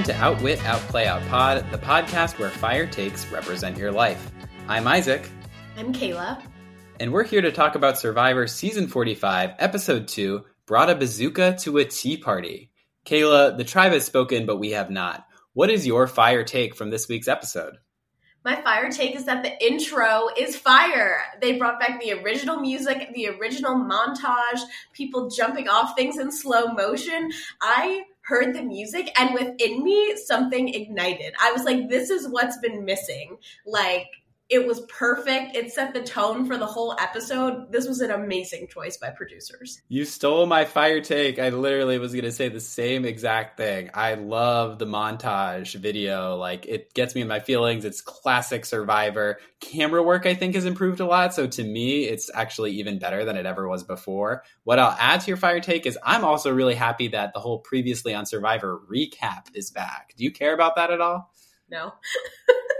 Welcome to Outwit, Outplay, Outpod, the podcast where fire takes represent your life. I'm Isaac. I'm Kaila. And we're here to talk about Survivor Season 45, Episode 2 Brought a Bazooka to a Tea Party. Kaila, the tribe has spoken, but we have not. What is your fire take from this week's episode? My fire take is that the intro is fire. They brought back the original music, the original montage, people jumping off things in slow motion. I heard the music and within me something ignited. I was like this is what's been missing. Like it was perfect. It set the tone for the whole episode. This was an amazing choice by producers. You stole my fire take. I literally was going to say the same exact thing. I love the montage video. Like it gets me in my feelings. It's classic Survivor. Camera work I think has improved a lot, so to me it's actually even better than it ever was before. What I'll add to your fire take is I'm also really happy that the whole previously on Survivor recap is back. Do you care about that at all? No.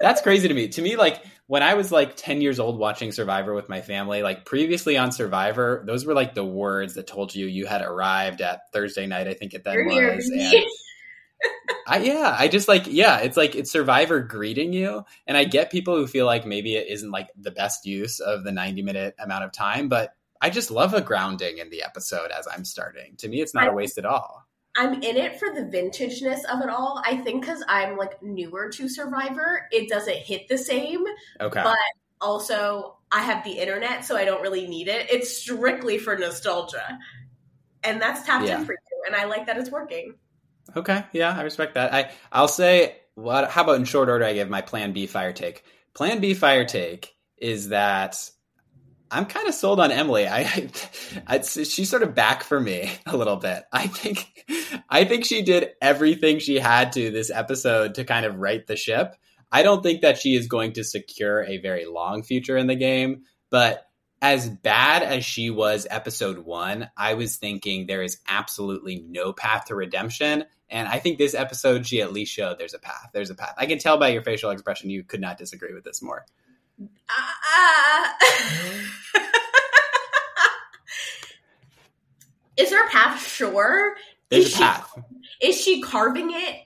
That's crazy to me. To me, like when I was like 10 years old watching Survivor with my family, like previously on Survivor, those were like the words that told you you had arrived at Thursday night, I think it then You're was. And I, yeah, I just like, yeah, it's like it's Survivor greeting you. And I get people who feel like maybe it isn't like the best use of the 90 minute amount of time, but I just love a grounding in the episode as I'm starting. To me, it's not I, a waste at all. I'm in it for the vintageness of it all. I think because I'm like newer to Survivor, it doesn't hit the same. Okay. But also, I have the internet, so I don't really need it. It's strictly for nostalgia. And that's tapped yeah. in for you. And I like that it's working. Okay. Yeah, I respect that. I, I'll say, what, how about in short order, I give my plan B fire take. Plan B fire take is that I'm kind of sold on Emily. I, I, she's sort of back for me a little bit. I think, I think she did everything she had to this episode to kind of right the ship. I don't think that she is going to secure a very long future in the game, but as bad as she was episode one, I was thinking there is absolutely no path to redemption. And I think this episode, she at least showed there's a path. There's a path. I can tell by your facial expression, you could not disagree with this more. Uh, is there a path? Sure. There's is a path. She, is she carving it?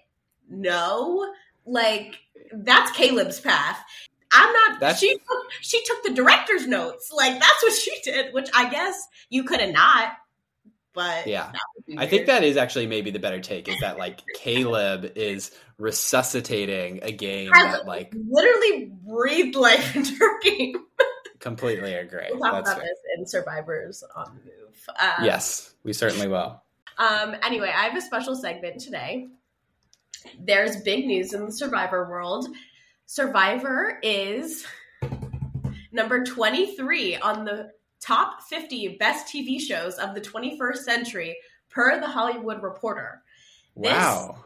No. Like that's Kaleb's path. I'm not. That's, she took, she took the director's notes. Like that's what she did. Which I guess you could have not. But yeah, I think that is actually maybe the better take. Is that like Kaleb is resuscitating a game that like literally breathed life into her game. completely agree. We'll talk That's about fair. this in Survivors on the Move. Um, yes, we certainly will. Um, anyway, I have a special segment today. There's big news in the Survivor world. Survivor is number 23 on the top 50 best TV shows of the 21st century per the Hollywood Reporter. Wow.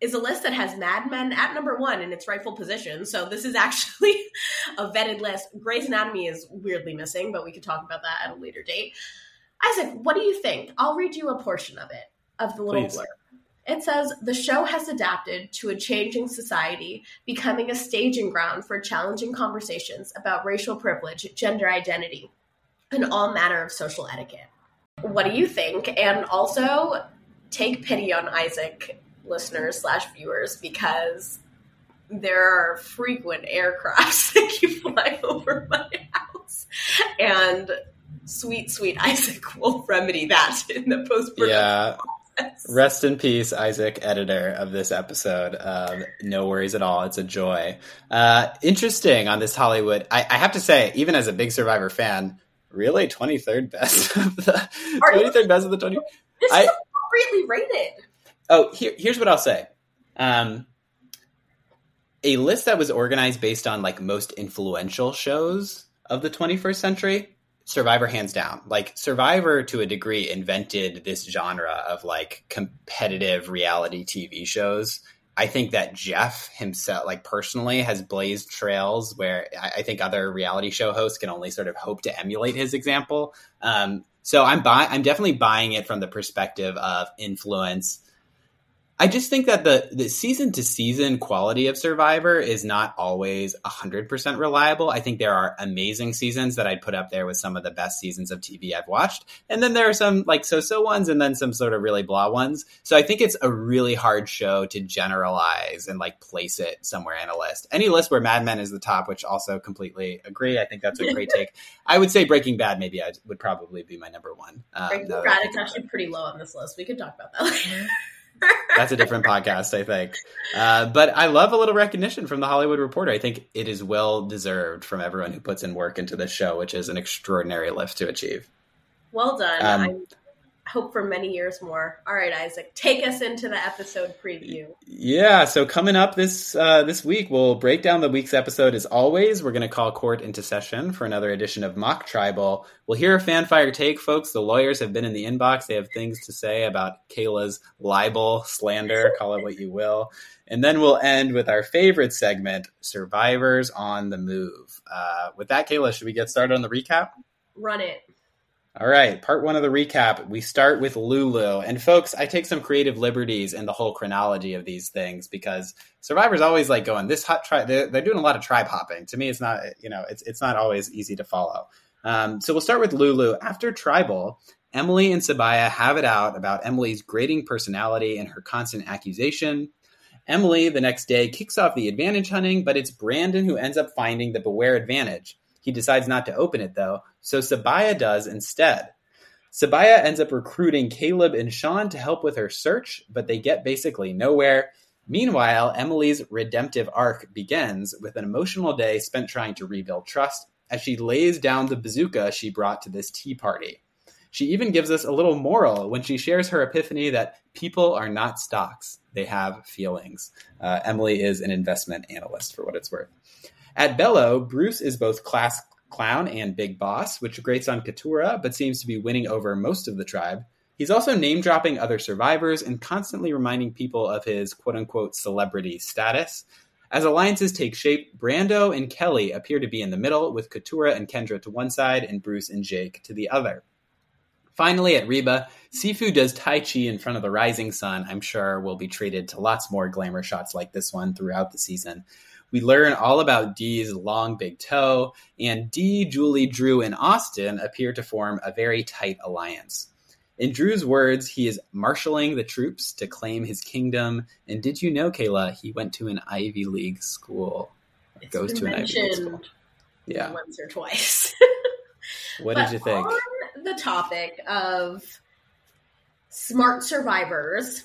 This is a list that has Mad Men at number one in its rightful position. So this is actually a vetted list. Grey's Anatomy is weirdly missing, but we could talk about that at a later date. Isaac, what do you think? I'll read you a portion of it, of the little Please. blurb. It says the show has adapted to a changing society, becoming a staging ground for challenging conversations about racial privilege, gender identity, and all manner of social etiquette. What do you think? And also take pity on Isaac listeners slash viewers because there are frequent aircrafts that keep flying over my house. And sweet, sweet Isaac will remedy that in the post production. Yeah. Rest in peace, Isaac, editor of this episode. Um, no worries at all. It's a joy. Uh, interesting on this Hollywood. I, I, have to say, even as a big Survivor fan, really? 23rd best of the 23rd best of the 20 this I, is appropriately rated. Oh here, here's what i'll say. Um, a list that was organized based on like most influential shows of the 21st century survivor hands down. Like survivor to a degree invented this genre of like competitive reality tv shows I think that Jeff himself, like personally, has blazed trails where I, I, think other reality show hosts can only sort of hope to emulate his example. Um, so I'm buy- I'm definitely buying it from the perspective of influence. I just think that the, the season to season quality of Survivor is not always 100% reliable. I think there are amazing seasons that I'd put up there with some of the best seasons of TV I've watched. And then there are some like so so ones and then some sort of really blah ones. So I think it's a really hard show to generalize and like place it somewhere in a list. Any list where Mad Men is the top, which also completely agree. I think that's a great take. I would say Breaking Bad maybe I would probably be my number one. Um, Breaking Bad is actually pretty low on this list. We could talk about that later. That's a different podcast, I think. Uh, but I love a little recognition from the Hollywood Reporter. I think it is well deserved from everyone who puts in work into this show, which is an extraordinary lift to achieve. Well done. Um, hope for many years more. All right, Isaac, take us into the episode preview. Yeah, so coming up this uh, this week, we'll break down the week's episode. As always, we're going to call court into session for another edition of Mock Tribal. We'll hear a fanfire take, folks. The lawyers have been in the inbox. They have things to say about Kaila's libel, slander, call it what you will. And then we'll end with our favorite segment, Survivors on the Move. Uh, with that, Kaila, should we get started on the recap? Run it. All right, part one of the recap. We start with Lulu. And folks, I take some creative liberties in the whole chronology of these things because Survivor's always like going, this hot tribe, they're, they're, doing a lot of tribe hopping. To me, it's not, you know, it's, it's not always easy to follow. Um, so we'll start with Lulu. After Tribal, Emily and Sabiyah have it out about Emily's grating personality and her constant accusation. Emily, the next day, kicks off the advantage hunting, but it's Brandon who ends up finding the Beware advantage. He decides not to open it though, so Sabiyah does instead. Sabiyah ends up recruiting Kaleb and Sean to help with her search, but they get basically nowhere. Meanwhile, Emily's redemptive arc begins with an emotional day spent trying to rebuild trust as she lays down the bazooka she brought to this tea party. She even gives us a little moral when she shares her epiphany that people are not stocks, they have feelings. Uh, Emily is an investment analyst, for what it's worth. At Belo, Bruce is both class clown and big boss, which grates on Katurah, but seems to be winning over most of the tribe. He's also name dropping other survivors and constantly reminding people of his quote unquote celebrity status. As alliances take shape, Brando and Kelly appear to be in the middle, with Katurah and Kendra to one side and Bruce and Jake to the other. Finally, at Reba, Sifu does Tai Chi in front of the rising sun. I'm sure we'll be treated to lots more glamour shots like this one throughout the season. We learn all about Dee's long big toe, and Dee, Julie, Drew, and Austin appear to form a very tight alliance. In Drew's words, he is marshaling the troops to claim his kingdom. And did you know, Kaila, he went to an Ivy League school? It's goes to an Ivy League school. Yeah. Once or twice. what did you think? On the topic of smart survivors,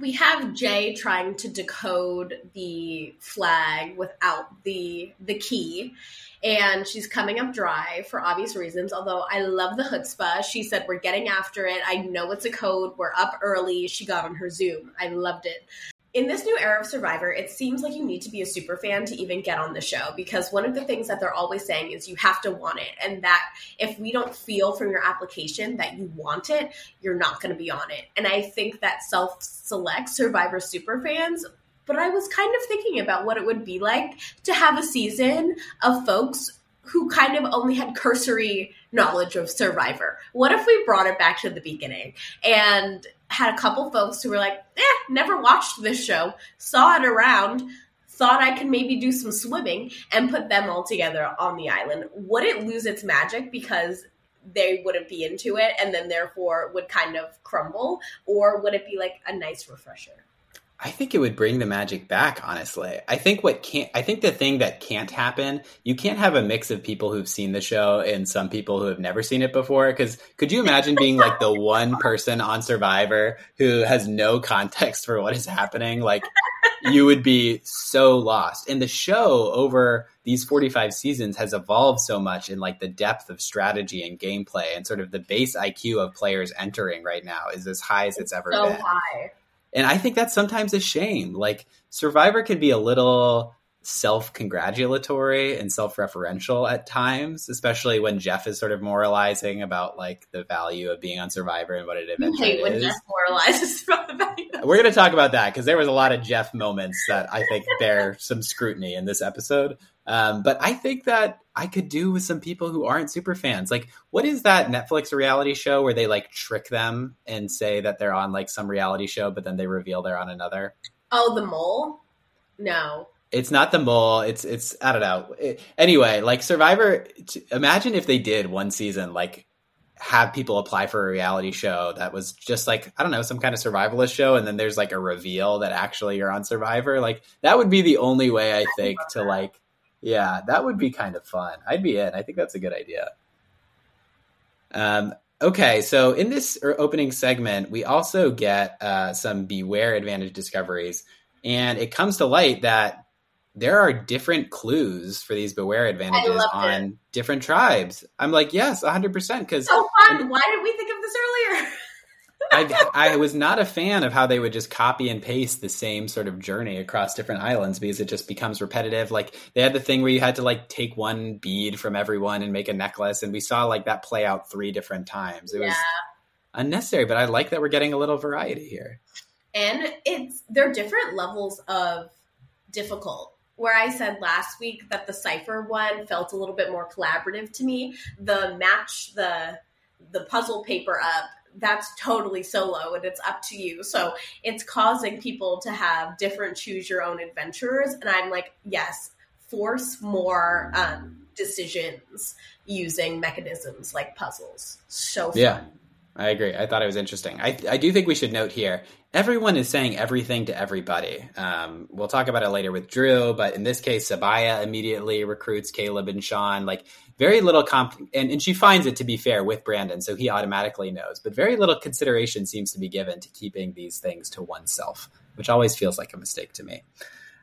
we have Jay trying to decode the flag without the the key, and she's coming up dry for obvious reasons. Although I love the chutzpah. She said, "We're getting after it. I know it's a code. We're up early." She got on her Zoom. I loved it in this new era of Survivor, it seems like you need to be a super fan to even get on the show because one of the things that they're always saying is you have to want it. And that if we don't feel from your application that you want it, you're not going to be on it. And I think that self select Survivor super fans. But I was kind of thinking about what it would be like to have a season of folks who kind of only had cursory knowledge of Survivor. What if we brought it back to the beginning and had a couple folks who were like, eh, never watched this show, saw it around, thought I could maybe do some swimming, and put them all together on the island. Would it lose its magic because they wouldn't be into it and then therefore would kind of crumble? Or would it be like a nice refresher? I think it would bring the magic back, honestly. I think what can't, I think the thing that can't happen, you can't have a mix of people who've seen the show and some people who have never seen it before. Cause could you imagine being like the one person on Survivor who has no context for what is happening? Like, you would be so lost. And the show over these 45 seasons has evolved so much in like the depth of strategy and gameplay and sort of the base IQ of players entering right now is as high as it's, it's ever so been. High. And I think that's sometimes a shame. Like Survivor can be a little self congratulatory and self referential at times, especially when Jeff is sort of moralizing about like the value of being on Survivor and what it eventually when is. Jeff moralizes about the value. We're going to talk about that because there was a lot of Jeff moments that I think bear some scrutiny in this episode. Um, but I think that I could do with some people who aren't super fans. Like, what is that Netflix reality show where they like trick them and say that they're on like some reality show, but then they reveal they're on another? Oh, the mole? No. It's not the mole. It's it's I don't know. It, anyway, like Survivor. Imagine if they did one season, like have people apply for a reality show that was just like I don't know some kind of survivalist show, and then there's like a reveal that actually you're on Survivor. Like that would be the only way I think to like. Yeah, that would be kind of fun. I'd be in. I think that's a good idea. Um, okay, so in this er, opening segment, we also get uh, some Beware Advantage discoveries, and it comes to light that there are different clues for these Beware Advantages on different tribes. I'm like, yes, 100%, because So fun. Why did we think of this earlier? I, I was not a fan of how they would just copy and paste the same sort of journey across different islands because it just becomes repetitive. Like they had the thing where you had to like take one bead from everyone and make a necklace, and we saw like that play out three different times. It was unnecessary, but I like that we're getting a little variety here. and it's they're different levels of difficult where i said last week that the cipher one felt a little bit more collaborative to me the match the the puzzle paper up that's totally solo and it's up to you so it's causing people to have different choose your own adventures and i'm like yes force more um, decisions using mechanisms like puzzles so fun. Yeah. I agree. I thought it was interesting. I, I do think we should note here everyone is saying everything to everybody. Um, we'll talk about it later with Drew, but in this case, Sabiyah immediately recruits Kaleb and Sean. Like very little comp, and, and she finds it to be fair with Brandon, so he automatically knows. But very little consideration seems to be given to keeping these things to oneself, which always feels like a mistake to me.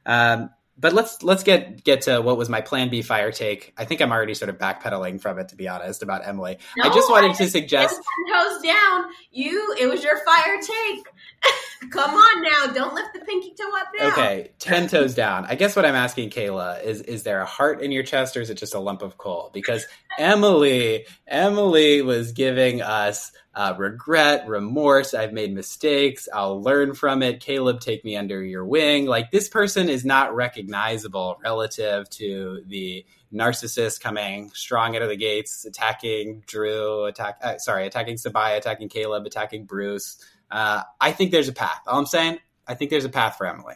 Um, but let's let's get get to what was my plan B fire take. I think I'm already sort of backpedaling from it to be honest about Emily. I just wanted I to suggest Ten toes down. You, it was your fire take. Come on now, don't lift the pinky toe up now. Okay, ten toes down. I guess what I'm asking Kaila is: is there a heart in your chest, or is it just a lump of coal? Because Emily, Emily was giving us uh, regret, remorse. I've made mistakes. I'll learn from it. Kaleb, take me under your wing. Like this person is not recognizable relative to the narcissist coming strong out of the gates, attacking Drew, attack. Uh, sorry, attacking Sabiyah, attacking Kaleb, attacking Bruce. Uh, I think there's a path. All I'm saying, I think there's a path for Emily.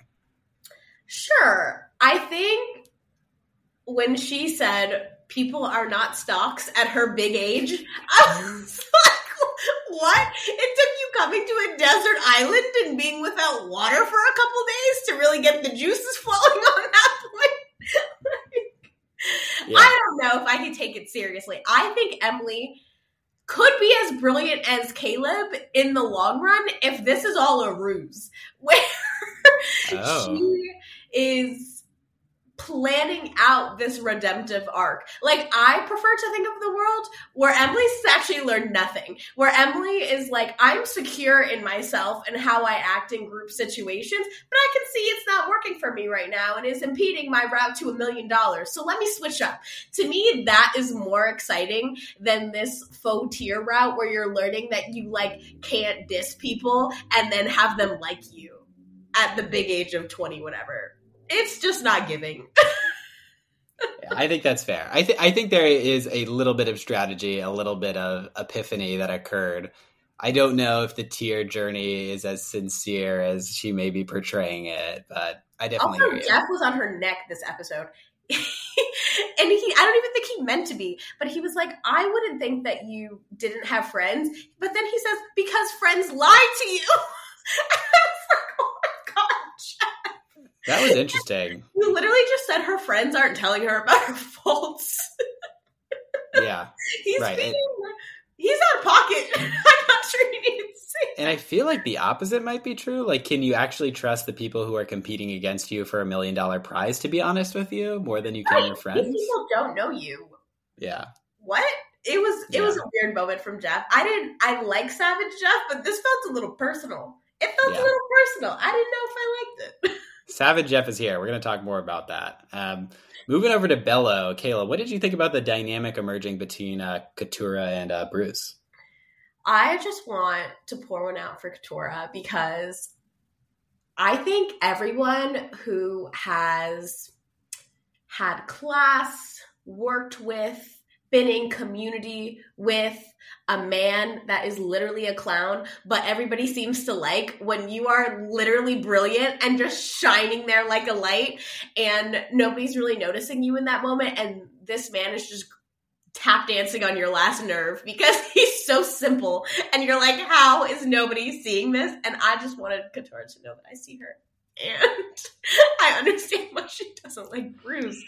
Sure. I think when she said people are not stocks at her big age, I was like, what? It took you coming to a desert island and being without water for a couple days to really get the juices flowing on that point. Yeah. I don't know if I can take it seriously. I think Emily could be as brilliant as Kaleb in the long run if this is all a ruse, where Oh. she is planning out this redemptive arc. Like I prefer to think of the world where Emily's actually learned nothing. Where Emily is like, I'm secure in myself and how I act in group situations, but I can see it's not working for me right now and is impeding my route to a million dollars. So let me switch up. To me, that is more exciting than this faux tier route where you're learning that you like can't diss people and then have them like you at the big age of 20 whatever. It's just not giving. I think that's fair. I, th- I think there is a little bit of strategy, a little bit of epiphany that occurred. I don't know if the tier journey is as sincere as she may be portraying it, but I definitely Also. Jeff was on her neck this episode. and he I don't even think he meant to be, but he was like, I wouldn't think that you didn't have friends. But then he says, because friends lie to you. I was like, oh my god, Jeff. That was interesting. You literally just said her friends aren't telling her about her faults. Yeah. He's Right, being, he's out of pocket. I'm not sure he needs And I feel like the opposite might be true. Like, can you actually trust the people who are competing against you for a million dollar prize, to be honest with you, more than you can Right, your These friends? people don't know you. Yeah. What? It was it Yeah. was a weird moment from Jeff. I didn't I like Savage Jeff, but this felt a little personal. It felt Yeah. a little personal. I didn't know if I liked it. Savage Jeff is here. We're going to talk more about that. Um, moving over to Belo, Kaila, what did you think about the dynamic emerging between uh, Katurah and uh, Bruce? I just want to pour one out for Katurah because I think everyone who has had class, worked with, been in community with a man that is literally a clown, but everybody seems to like when you are literally brilliant and just shining there like a light and nobody's really noticing you in that moment. And this man is just tap dancing on your last nerve because he's so simple. And you're like, how is nobody seeing this? And I just wanted Katurah to know that I see her. And I understand why she doesn't like Bruce.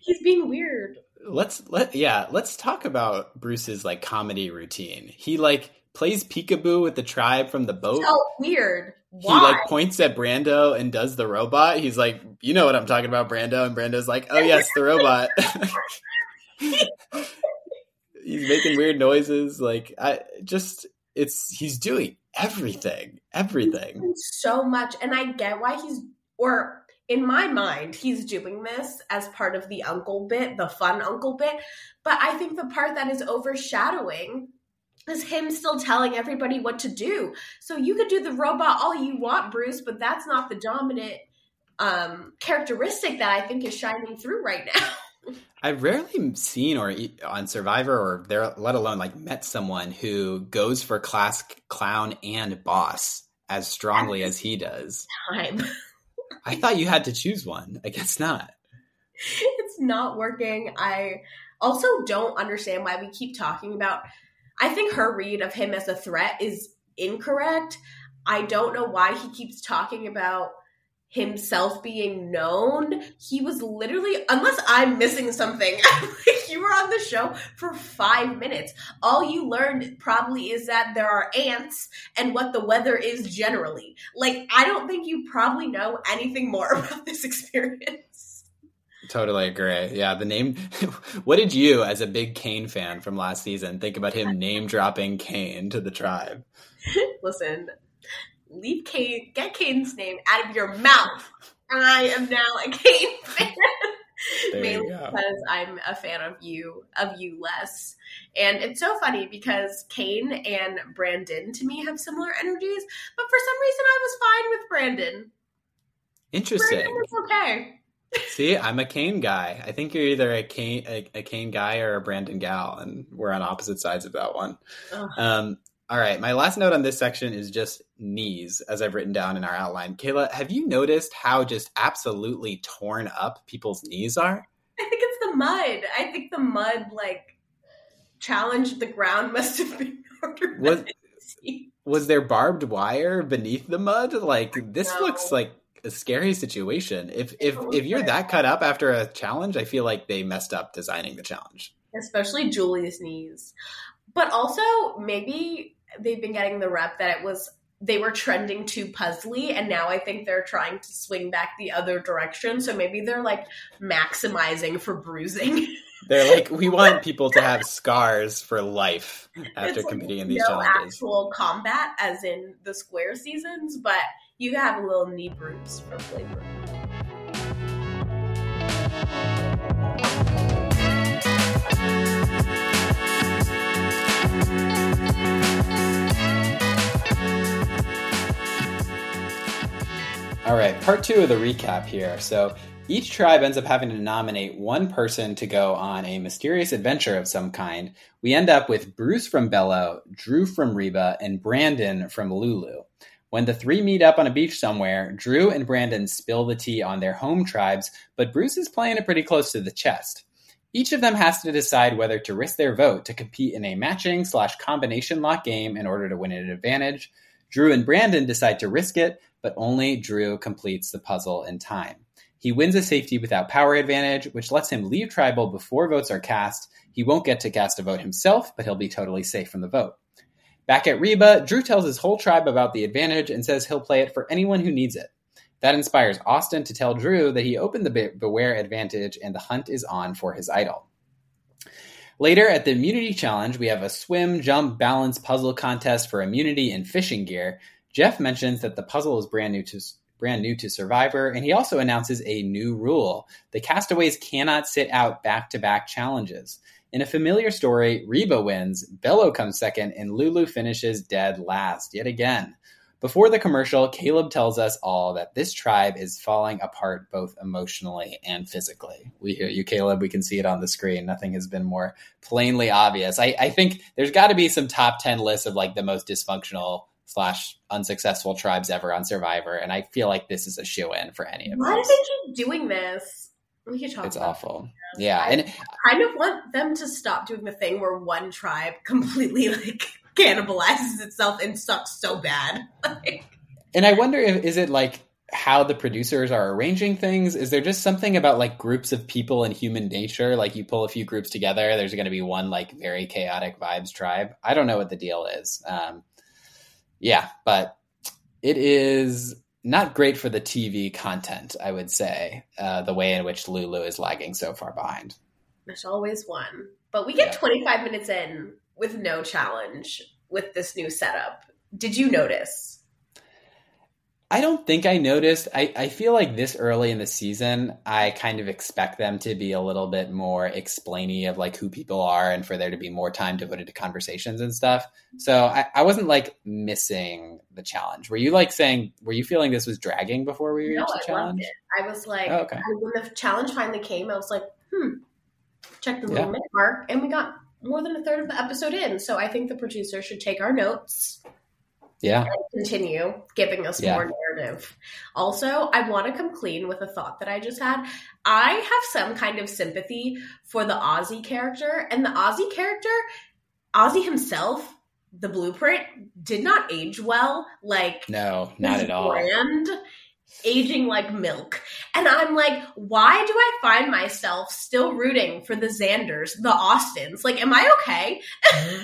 He's being weird let's let yeah let's talk about bruce's like comedy routine. He like plays peekaboo with the tribe from the boat. Oh weird. Why? he like points at brando and does the robot. He's like you know what i'm talking about brando. And brando's like oh yes the robot. He's making weird noises. Like i just it's he's doing everything everything. So much. And i get why he's or in my mind, he's doing this as part of the uncle bit, the fun uncle bit. But I think the part that is overshadowing is him still telling everybody what to do. So you could do the robot all you want, Bruce, but that's not the dominant um, characteristic that I think is shining through right now. I've rarely seen or on Survivor or there, let alone like met someone who goes for class clown and boss as strongly as he does. Time. I thought you had to choose one. I guess not. It's not working. I also don't understand why we keep talking about. I think her read of him as a threat is incorrect. I don't know why he keeps talking about himself being known. He was literally, unless I'm missing something, show for five minutes. All you learned probably is that there are ants and what the weather is generally. Like, I don't think you probably know anything more about this experience. Totally agree. Yeah, the name. what did you, as a big Kane fan from last season, think about him name dropping Kane to the tribe? Listen, leave Kane, get Kane's name out of your mouth. I am now a Kane fan. Mainly because I'm a fan of you, of you less. And it's so funny because Kane and Brandon to me have similar energies, but for some reason I was fine with Brandon. Interesting. Brandon okay. See, I'm a Kane guy. I think you're either a Kane a, a Kane guy or a Brandon gal, and we're on opposite sides of that one. Um, all right, my last note on this section is just knees, as I've written down in our outline. Kaila, have you noticed how just absolutely torn up people's knees are? I think it's the mud. I think the mud, like, challenged the ground must have been harder. Was, was there barbed wire beneath the mud? Like, this no. looks like a scary situation. If if if you're that cut up after a challenge, I feel like they messed up designing the challenge. Especially Julie's knees. But also maybe they've been getting the rep that it was they were trending too puzzly and now I think they're trying to swing back the other direction. So maybe they're like maximizing for bruising. They're like, we want people to have scars for life after competing like in these challenges. no challenges. Actual combat, as in the square seasons, but you have a little knee bruise for flavor. All right, part two of the recap here. So each tribe ends up having to nominate one person to go on a mysterious adventure of some kind. We end up with Bruce from Belo, Drew from Reba, and Brandon from Lulu. When the three meet up on a beach somewhere, Drew and Brandon spill the tea on their home tribes, but Bruce is playing it pretty close to the chest. Each of them has to decide whether to risk their vote to compete in a matching slash combination lock game in order to win an advantage. Drew and Brandon decide to risk it, but only Drew completes the puzzle in time. He wins a safety without power advantage, which lets him leave tribal before votes are cast. He won't get to cast a vote himself, but he'll be totally safe from the vote. Back at Reba, Drew tells his whole tribe about the advantage and says he'll play it for anyone who needs it. That inspires Austin to tell Drew that he opened the Beware advantage and the hunt is on for his idol. Later at the Immunity Challenge, we have a swim, jump, balance puzzle contest for immunity and fishing gear. Jeff mentions that the puzzle is brand new to brand new to Survivor, and he also announces a new rule. The castaways cannot sit out back to back challenges. In a familiar story, Reba wins, Belo comes second, and Lulu finishes dead last yet again. Before the commercial, Kaleb tells us all that this tribe is falling apart both emotionally and physically. We hear you, Kaleb. We can see it on the screen. Nothing has been more plainly obvious. I, I think there's got to be some top 10 lists of like the most dysfunctional slash unsuccessful tribes ever on Survivor. And I feel like this is a shoe in for any of us. Why those. do they keep doing this? We could talk It's about awful. Yeah. I- And I kind of want them to stop doing the thing where one tribe completely like cannibalizes itself and sucks so bad. Like, And I wonder if is it like how the producers are arranging things? Is there just something about like groups of people and human nature? Like you pull a few groups together, there's going to be one like very chaotic vibes tribe. I don't know what the deal is. Um, yeah, but it is not great for the TV content. I would say uh, the way in which Lulu is lagging so far behind. there's always one. But we get Yeah. 25 minutes in with no challenge with this new setup. Did you notice? I don't think I noticed. I, I feel like this early in the season, I kind of expect them to be a little bit more explainy of like who people are and for there to be more time devoted to conversations and stuff. So I, I wasn't like missing the challenge. Were you like saying, were you feeling this was dragging before we No, reached the I challenge? I was like, Oh, okay. I- when the challenge finally came, I was like, hmm, check the Yeah. little minute mark. And we got more than a third of the episode in. So I think the producer should take our notes Yeah. continue giving us Yeah. more narrative. Also, I want to come clean with a thought that I just had. I have some kind of sympathy for the Ozzy character, and the Ozzy character, Ozzy himself, the blueprint, did not age well. Like No, not at all. Brand aging like milk. And I'm like, why do I find myself still rooting for the Xanders, the Austins? Like, am I okay? Mm-hmm.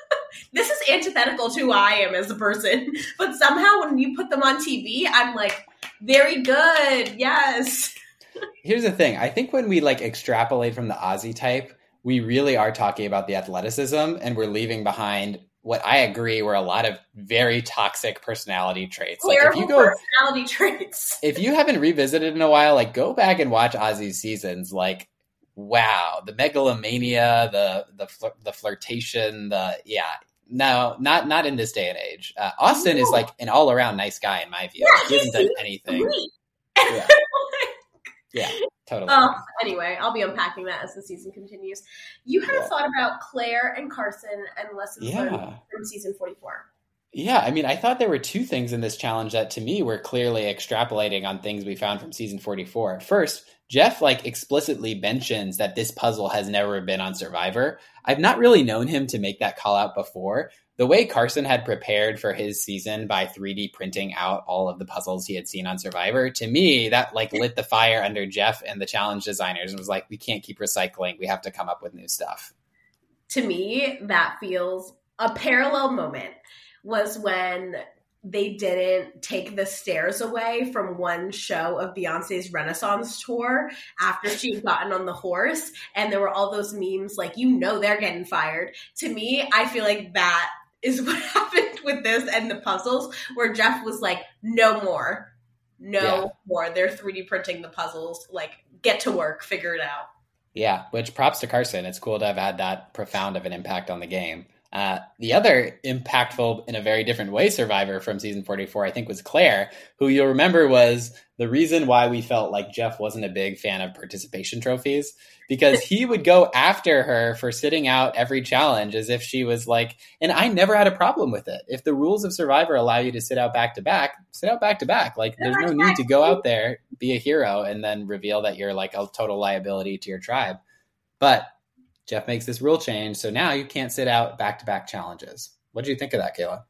this is antithetical to who I am as a person. But somehow when you put them on TV, I'm like, very good. Yes. Here's the thing. I think when we like extrapolate from the Ozzy type, we really are talking about the athleticism and we're leaving behind what I agree were a lot of very toxic personality traits. Like if you go personality traits. if you haven't revisited in a while, like go back and watch Ozzy's seasons. Like, wow, the megalomania, the the flir- the flirtation, the yeah. No, not not in this day and age. Uh, Austin is like an all around nice guy in my view. Yeah, he hasn't done anything. Yeah, yeah, totally. Oh, anyway, I'll be unpacking that as the season continues. You had Yeah. a thought about Claire and Carson and lessons learned from season 44. Yeah, I mean, I thought there were two things in this challenge that to me were clearly extrapolating on things we found from season 44. First, Jeff like explicitly mentions that this puzzle has never been on Survivor. I've not really known him to make that call out before. The way Carson had prepared for his season by 3D printing out all of the puzzles he had seen on Survivor, to me, that like lit the fire under Jeff and the challenge designers and was like, we can't keep recycling. We have to come up with new stuff. To me, that feels a parallel moment was when they didn't take the stairs away from one show of Beyonce's Renaissance tour after she had gotten on the horse. And there were all those memes like, you know, they're getting fired. To me, I feel like that is what happened with this and the puzzles, where Jeff was like, no more. No Yeah. more. They're 3D printing the puzzles. Like, get to work, figure it out. Yeah, which props to Carson. It's cool to have had that profound of an impact on the game. Uh, the other impactful in a very different way survivor from season 44, I think, was Claire, who you'll remember was the reason why we felt like Jeff wasn't a big fan of participation trophies because he would go after her for sitting out every challenge as if she was like, and I never had a problem with it. If the rules of Survivor allow you to sit out back to back, sit out back to back. Like, there's no need to go out there, be a hero, and then reveal that you're like a total liability to your tribe. But Jeff makes this rule change, so now you can't sit out back to back challenges. What do you think of that, Kaila?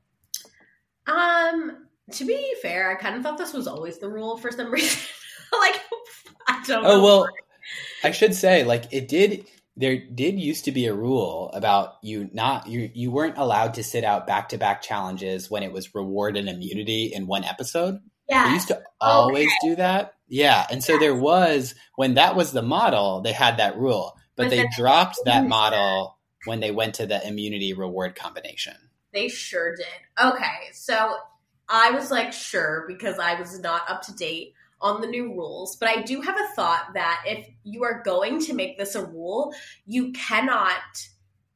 Um, to be fair, I kind of thought this was always the rule for some reason. like, I don't know. Oh well, I should say like it did. There did used to be a rule about you not you you weren't allowed to sit out back to back challenges when it was reward and immunity in one episode. They yeah, used to always do that. Yeah, and so there was when that was the model, they had that rule, but But they dropped that model when they went to the immunity reward combination. they sure did. Okay, so I was like, sure, because I was not up to date on the new rules. But I do have a thought that if you are going to make this a rule, you cannot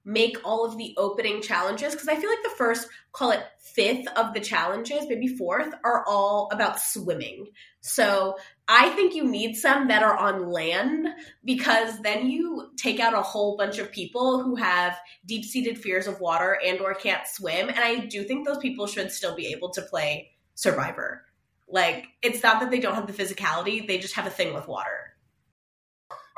make all of the opening challenges because I feel like the first, call it fifth of the challenges, maybe fourth, are all about swimming. So I think you need some that are on land because then you take out a whole bunch of people who have deep-seated fears of water and or can't swim and I do think those people should still be able to play survivor. Like it's not that they don't have the physicality, they just have a thing with water.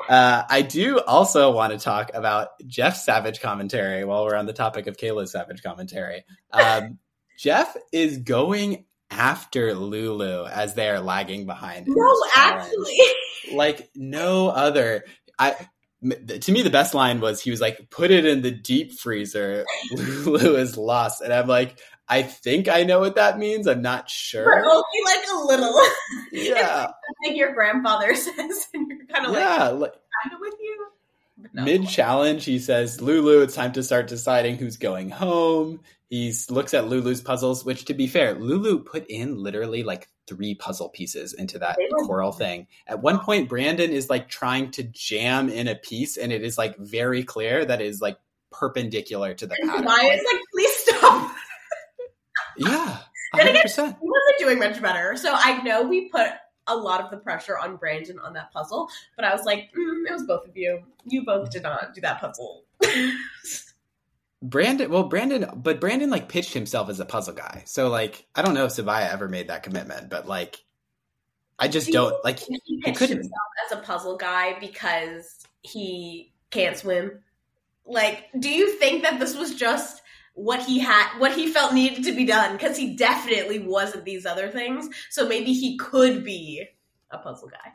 Uh, I do also want to talk about Jeff Savage commentary while we're on the topic of Kaila's Savage commentary. Um, Jeff is going after Lulu as they are lagging behind. No, actually, like no other. I to me the best line was he was like, "Put it in the deep freezer." Lulu is lost, and I'm like, I think I know what that means. I'm not sure. only like a little. Yeah. I think your grandfather says, and you're kind of yeah, like, kind of with you. No. Mid challenge, he says, Lulu, it's time to start deciding who's going home. He looks at Lulu's puzzles, which, to be fair, Lulu put in literally like three puzzle pieces into that coral thing. At one point, Brandon is like trying to jam in a piece, and it is like very clear that it is like perpendicular to the pattern. Why is like, please stop. Yeah. 100%. Then again, he wasn't doing much better. So I know we put a lot of the pressure on Brandon on that puzzle, but I was like, mm, it was both of you. You both did not do that puzzle. Brandon, well, Brandon, but Brandon like pitched himself as a puzzle guy. So like, I don't know if Sabiyah ever made that commitment, but like, I just he, don't like. He, he pitched himself as a puzzle guy because he can't swim. Like, do you think that this was just what he had what he felt needed to be done because he definitely wasn't these other things. So maybe he could be a puzzle guy.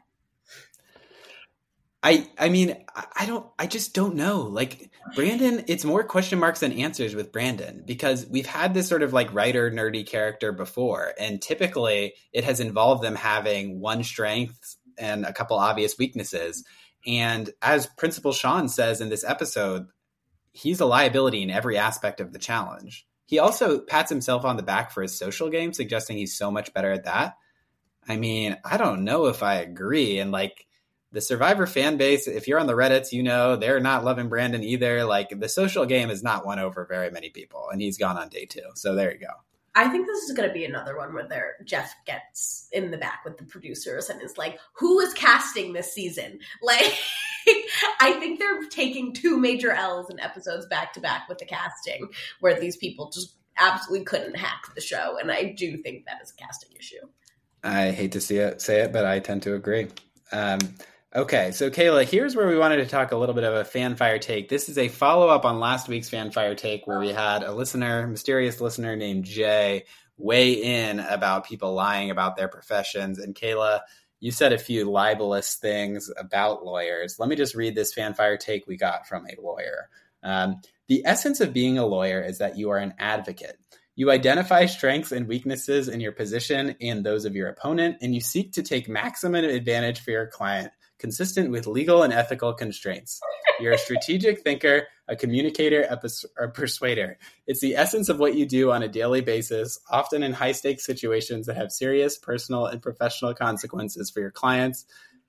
I i mean i don't i just don't know. Like brandon it's more question marks than answers with brandon because we've had this sort of like writer nerdy character before and typically it has involved them having one strength and a couple obvious weaknesses. And as principal sean says in this episode he's a liability in every aspect of the challenge. He also pats himself on the back for his social game, suggesting he's so much better at that. I mean, I don't know if I agree. And like the Survivor fan base, if you're on the Reddits, you know they're not loving Brandon either. Like the social game has not won over very many people, and he's gone on day two. So there you go. I think this is going to be another one where there Jeff gets in the back with the producers and is like, "Who is casting this season?" Like. I think they're taking two major L's in episodes back to back with the casting, where these people just absolutely couldn't hack the show, and I do think that is a casting issue. I hate to see it, say it, but I tend to agree. Um, okay, so Kaila, here's where we wanted to talk a little bit of a fanfire take. This is a follow up on last week's fanfire take, where we had a listener, mysterious listener named Jay, weigh in about people lying about their professions, and Kaila you said a few libelous things about lawyers. Let me just read this fanfire take we got from a lawyer. Um, the essence of being a lawyer is that you are an advocate. You identify strengths and weaknesses in your position and those of your opponent, and you seek to take maximum advantage for your client, consistent with legal and ethical constraints. You're a strategic thinker, a communicator, a, pers- a, persuader. It's the essence of what you do on a daily basis, often in high stakes situations that have serious personal and professional consequences for your clients.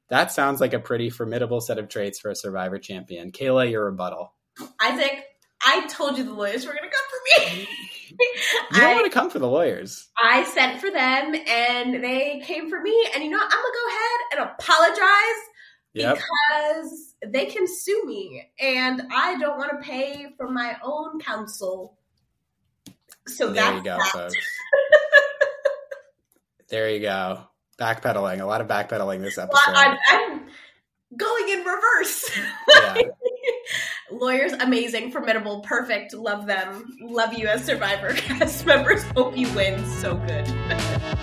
That sounds like a pretty formidable set of traits for a survivor champion. Kaila, your rebuttal. Isaac, I told you the lawyers were going to come for me. you don't I, want to come for the lawyers. I sent for them and they came for me. And you know, I'm going to go ahead and apologize yep. because they can sue me and I don't want to pay for my own counsel. So there you go, that. folks. there you go. Backpedaling, a lot of backpedaling this episode. Well, I'm, I'm, going in reverse. Yeah. Lawyers, amazing, formidable, perfect. Love them. Love you as Survivor cast members. Hope you win. So good.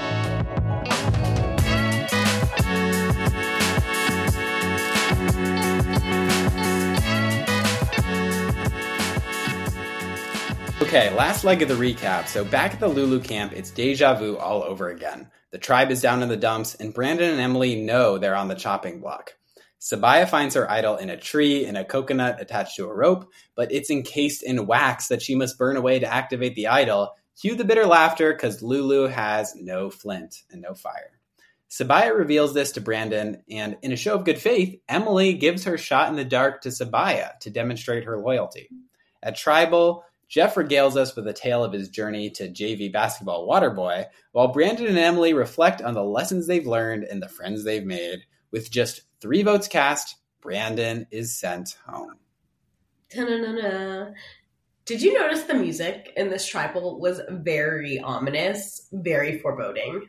Okay, last leg of the recap. So back at the Lulu camp, it's deja vu all over again. The tribe is down in the dumps, and Brandon and Emily know they're on the chopping block. Sabiyah finds her idol in a tree in a coconut attached to a rope, but it's encased in wax that she must burn away to activate the idol. Cue the bitter laughter because Lulu has no flint and no fire. Sabiyah reveals this to Brandon, and in a show of good faith, Emily gives her shot in the dark to Sabiyah to demonstrate her loyalty. At Tribal, Jeff regales us with a tale of his journey to JV basketball Waterboy, while Brandon and Emily reflect on the lessons they've learned and the friends they've made. With just three votes cast, Brandon is sent home. Ta-na-na-na. Did you notice the music in this tribal was very ominous, very foreboding?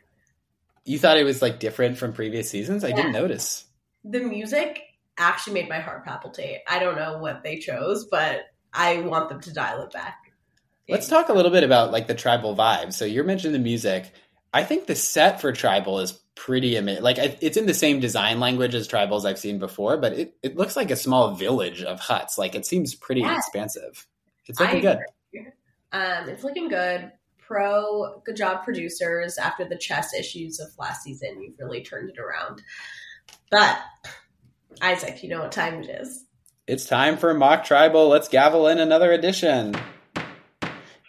You thought it was like different from previous seasons? I Yeah. didn't notice. The music actually made my heart palpitate. I don't know what they chose, but I want them to dial it back. Let's talk a little bit about like the tribal vibe. So you're mentioning the music. I think the set for tribal is pretty amazing. Like it's in the same design language as tribals I've seen before, but it, it looks like a small village of huts. Like it seems pretty Yeah. expansive. It's looking good. Um, it's looking good. Pro, good job, producers. After the chess issues of last season, you've really turned it around. But Isaac, you know what time it is. It's time for Mock Tribal. Let's gavel in another edition.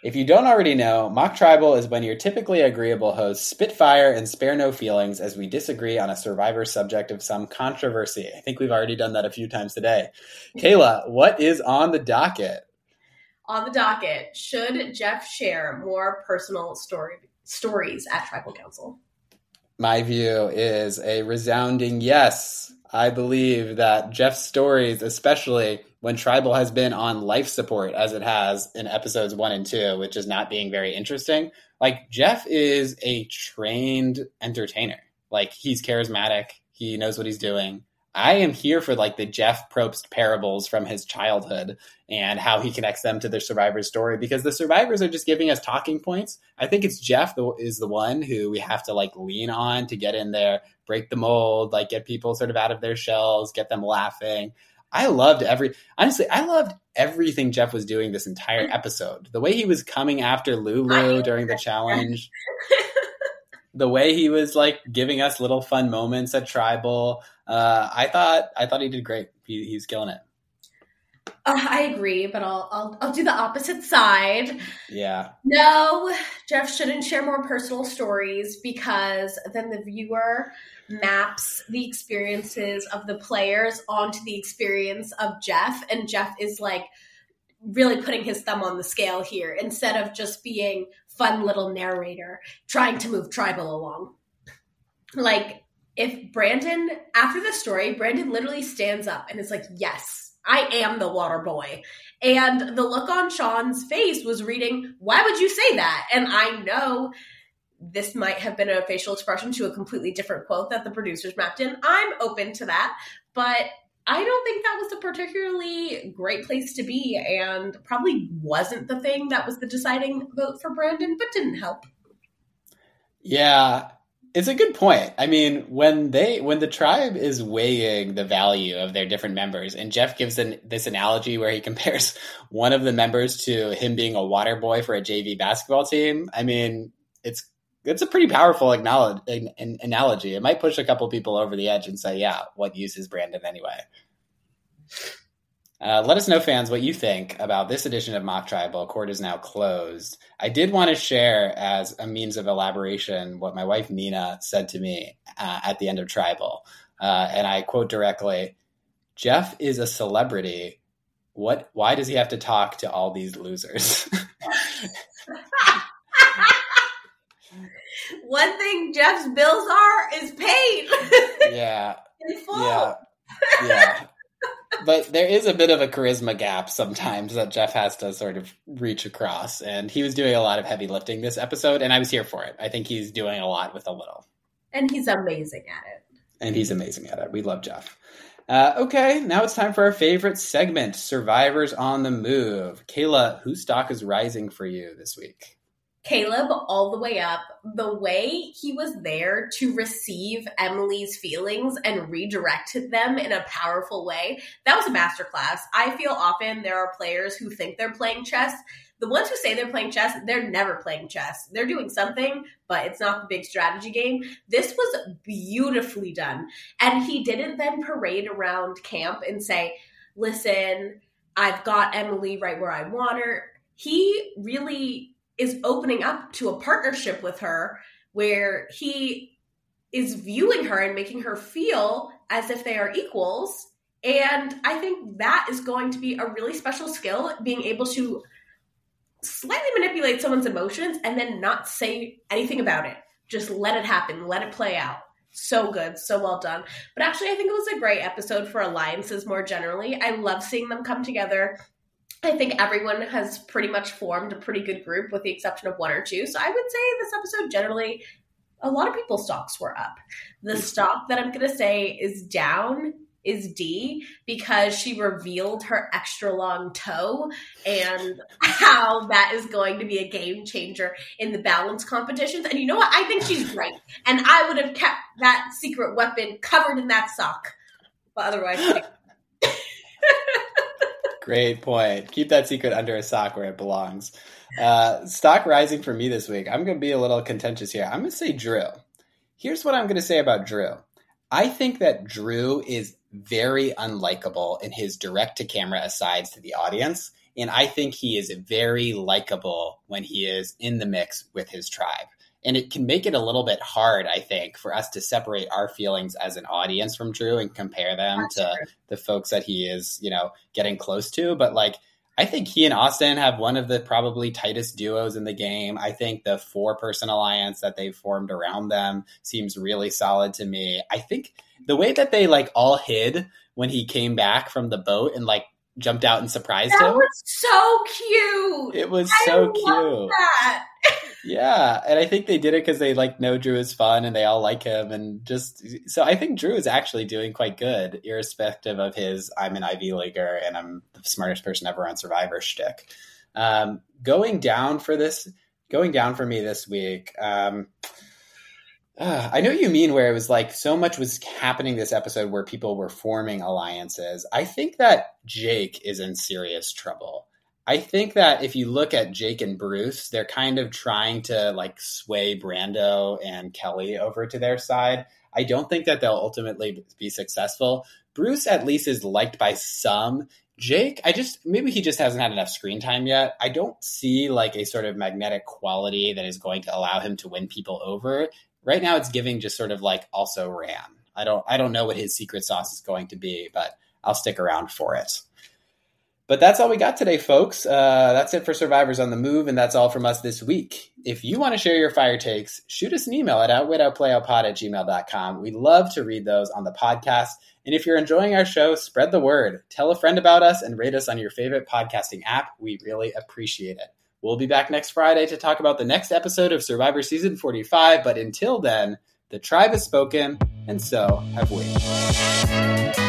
If you don't already know, Mock Tribal is when your typically agreeable hosts spitfire and spare no feelings as we disagree on a survivor subject of some controversy. I think we've already done that a few times today. Kaila, what is on the docket? On the docket, should Jeff share more personal story stories at Tribal Council? My view is a resounding yes. I believe that Jeff's stories, especially when Tribal has been on life support as it has in episodes one and two, which is not being very interesting, like Jeff is a trained entertainer. Like he's charismatic, he knows what he's doing. I am here for like the Jeff Probst parables from his childhood and how he connects them to the survivor's story because the survivors are just giving us talking points. I think it's Jeff is the one who we have to like lean on to get in there, break the mold, like get people sort of out of their shells, get them laughing. I loved every honestly, I loved everything Jeff was doing this entire mm. episode. The way he was coming after Lulu during the challenge, the way he was like giving us little fun moments at Tribal. Uh, I thought I thought he did great. He, he's killing it. Uh, I agree, but I'll, I'll I'll do the opposite side. Yeah. No, Jeff shouldn't share more personal stories because then the viewer maps the experiences of the players onto the experience of Jeff, and Jeff is like really putting his thumb on the scale here instead of just being fun little narrator trying to move tribal along. Like if Brandon after the story, Brandon literally stands up and is like, "Yes, I am the water boy." And the look on Sean's face was reading, Why would you say that? And I know this might have been a facial expression to a completely different quote that the producers mapped in. I'm open to that, but I don't think that was a particularly great place to be, and probably wasn't the thing that was the deciding vote for Brandon, but didn't help. Yeah, it's a good point. I mean, when they when the tribe is weighing the value of their different members, and Jeff gives an, this analogy where he compares one of the members to him being a water boy for a JV basketball team. I mean, it's it's a pretty powerful analogy. It might push a couple people over the edge and say, "Yeah, what use is Brandon anyway?" Uh, let us know, fans, what you think about this edition of Mock Tribal. Court is now closed. I did want to share, as a means of elaboration, what my wife Nina said to me uh, at the end of Tribal. Uh, and I quote directly Jeff is a celebrity. What? Why does he have to talk to all these losers? One thing Jeff's bills are is paid yeah, in full. yeah, yeah. But there is a bit of a charisma gap sometimes that Jeff has to sort of reach across. And he was doing a lot of heavy lifting this episode, and I was here for it. I think he's doing a lot with a little. And he's amazing at it. and he's amazing at it. We love Jeff. Uh, okay, now it's time for our favorite segment Survivors on the Move. Kaila, whose stock is rising for you this week? Kaleb all the way up. The way he was there to receive Emily's feelings and redirect them in a powerful way, that was a masterclass. I feel often there are players who think they're playing chess. The ones who say they're playing chess, they're never playing chess. They're doing something, but it's not the big strategy game. This was beautifully done. And he didn't then parade around camp and say, listen, I've got Emily right where I want her. He really is opening up to a partnership with her where he is viewing her and making her feel as if they are equals. And I think that is going to be a really special skill, being able to slightly manipulate someone's emotions and then not say anything about it. Just let it happen, let it play out. So good, so well done. But actually, I think it was a great episode for alliances more generally. I love seeing them come together. I think everyone has pretty much formed a pretty good group with the exception of one or two. So I would say this episode generally, a lot of people's stocks were up. The mm-hmm. stock that I'm going to say is down is Dee because she revealed her extra long toe and how that is going to be a game changer in the balance competitions. And you know what? I think she's right. And I would have kept that secret weapon covered in that sock. But otherwise, Great point. Keep that secret under a sock where it belongs. Uh, stock rising for me this week. I'm going to be a little contentious here. I'm going to say Drew. Here's what I'm going to say about Drew. I think that Drew is very unlikable in his direct to camera asides to the audience. And I think he is very likable when he is in the mix with his tribe and it can make it a little bit hard i think for us to separate our feelings as an audience from drew and compare them That's to true. the folks that he is you know getting close to but like I think he and Austin have one of the probably tightest duos in the game. I think the four person alliance that they've formed around them seems really solid to me. I think the way that they like all hid when he came back from the boat and like jumped out and surprised that him. That was so cute. It was I so cute. Yeah, and I think they did it because they like know Drew is fun and they all like him, and just so I think Drew is actually doing quite good, irrespective of his "I'm an Ivy leaguer and I'm the smartest person ever on Survivor" shtick. Um, going down for this, going down for me this week. Um, uh, I know you mean where it was like so much was happening this episode where people were forming alliances. I think that Jake is in serious trouble. I think that if you look at Jake and Bruce, they're kind of trying to like sway Brando and Kellie over to their side. I don't think that they'll ultimately be successful. Bruce at least is liked by some. Jake, I just maybe he just hasn't had enough screen time yet. I don't see like a sort of magnetic quality that is going to allow him to win people over right now it's giving just sort of like also ran. I don't I don't know what his secret sauce is going to be, but I'll stick around for it. But that's all we got today, folks. Uh, that's it for Survivors on the Move, and that's all from us this week. If you want to share your fire takes, shoot us an email at outwitoutplayoutpod at gmail.com. We love to read those on the podcast. And if you're enjoying our show, spread the word. Tell a friend about us and rate us on your favorite podcasting app. We really appreciate it. We'll be back next Friday to talk about the next episode of Survivor Season 45. But until then, the tribe has spoken, and so have we.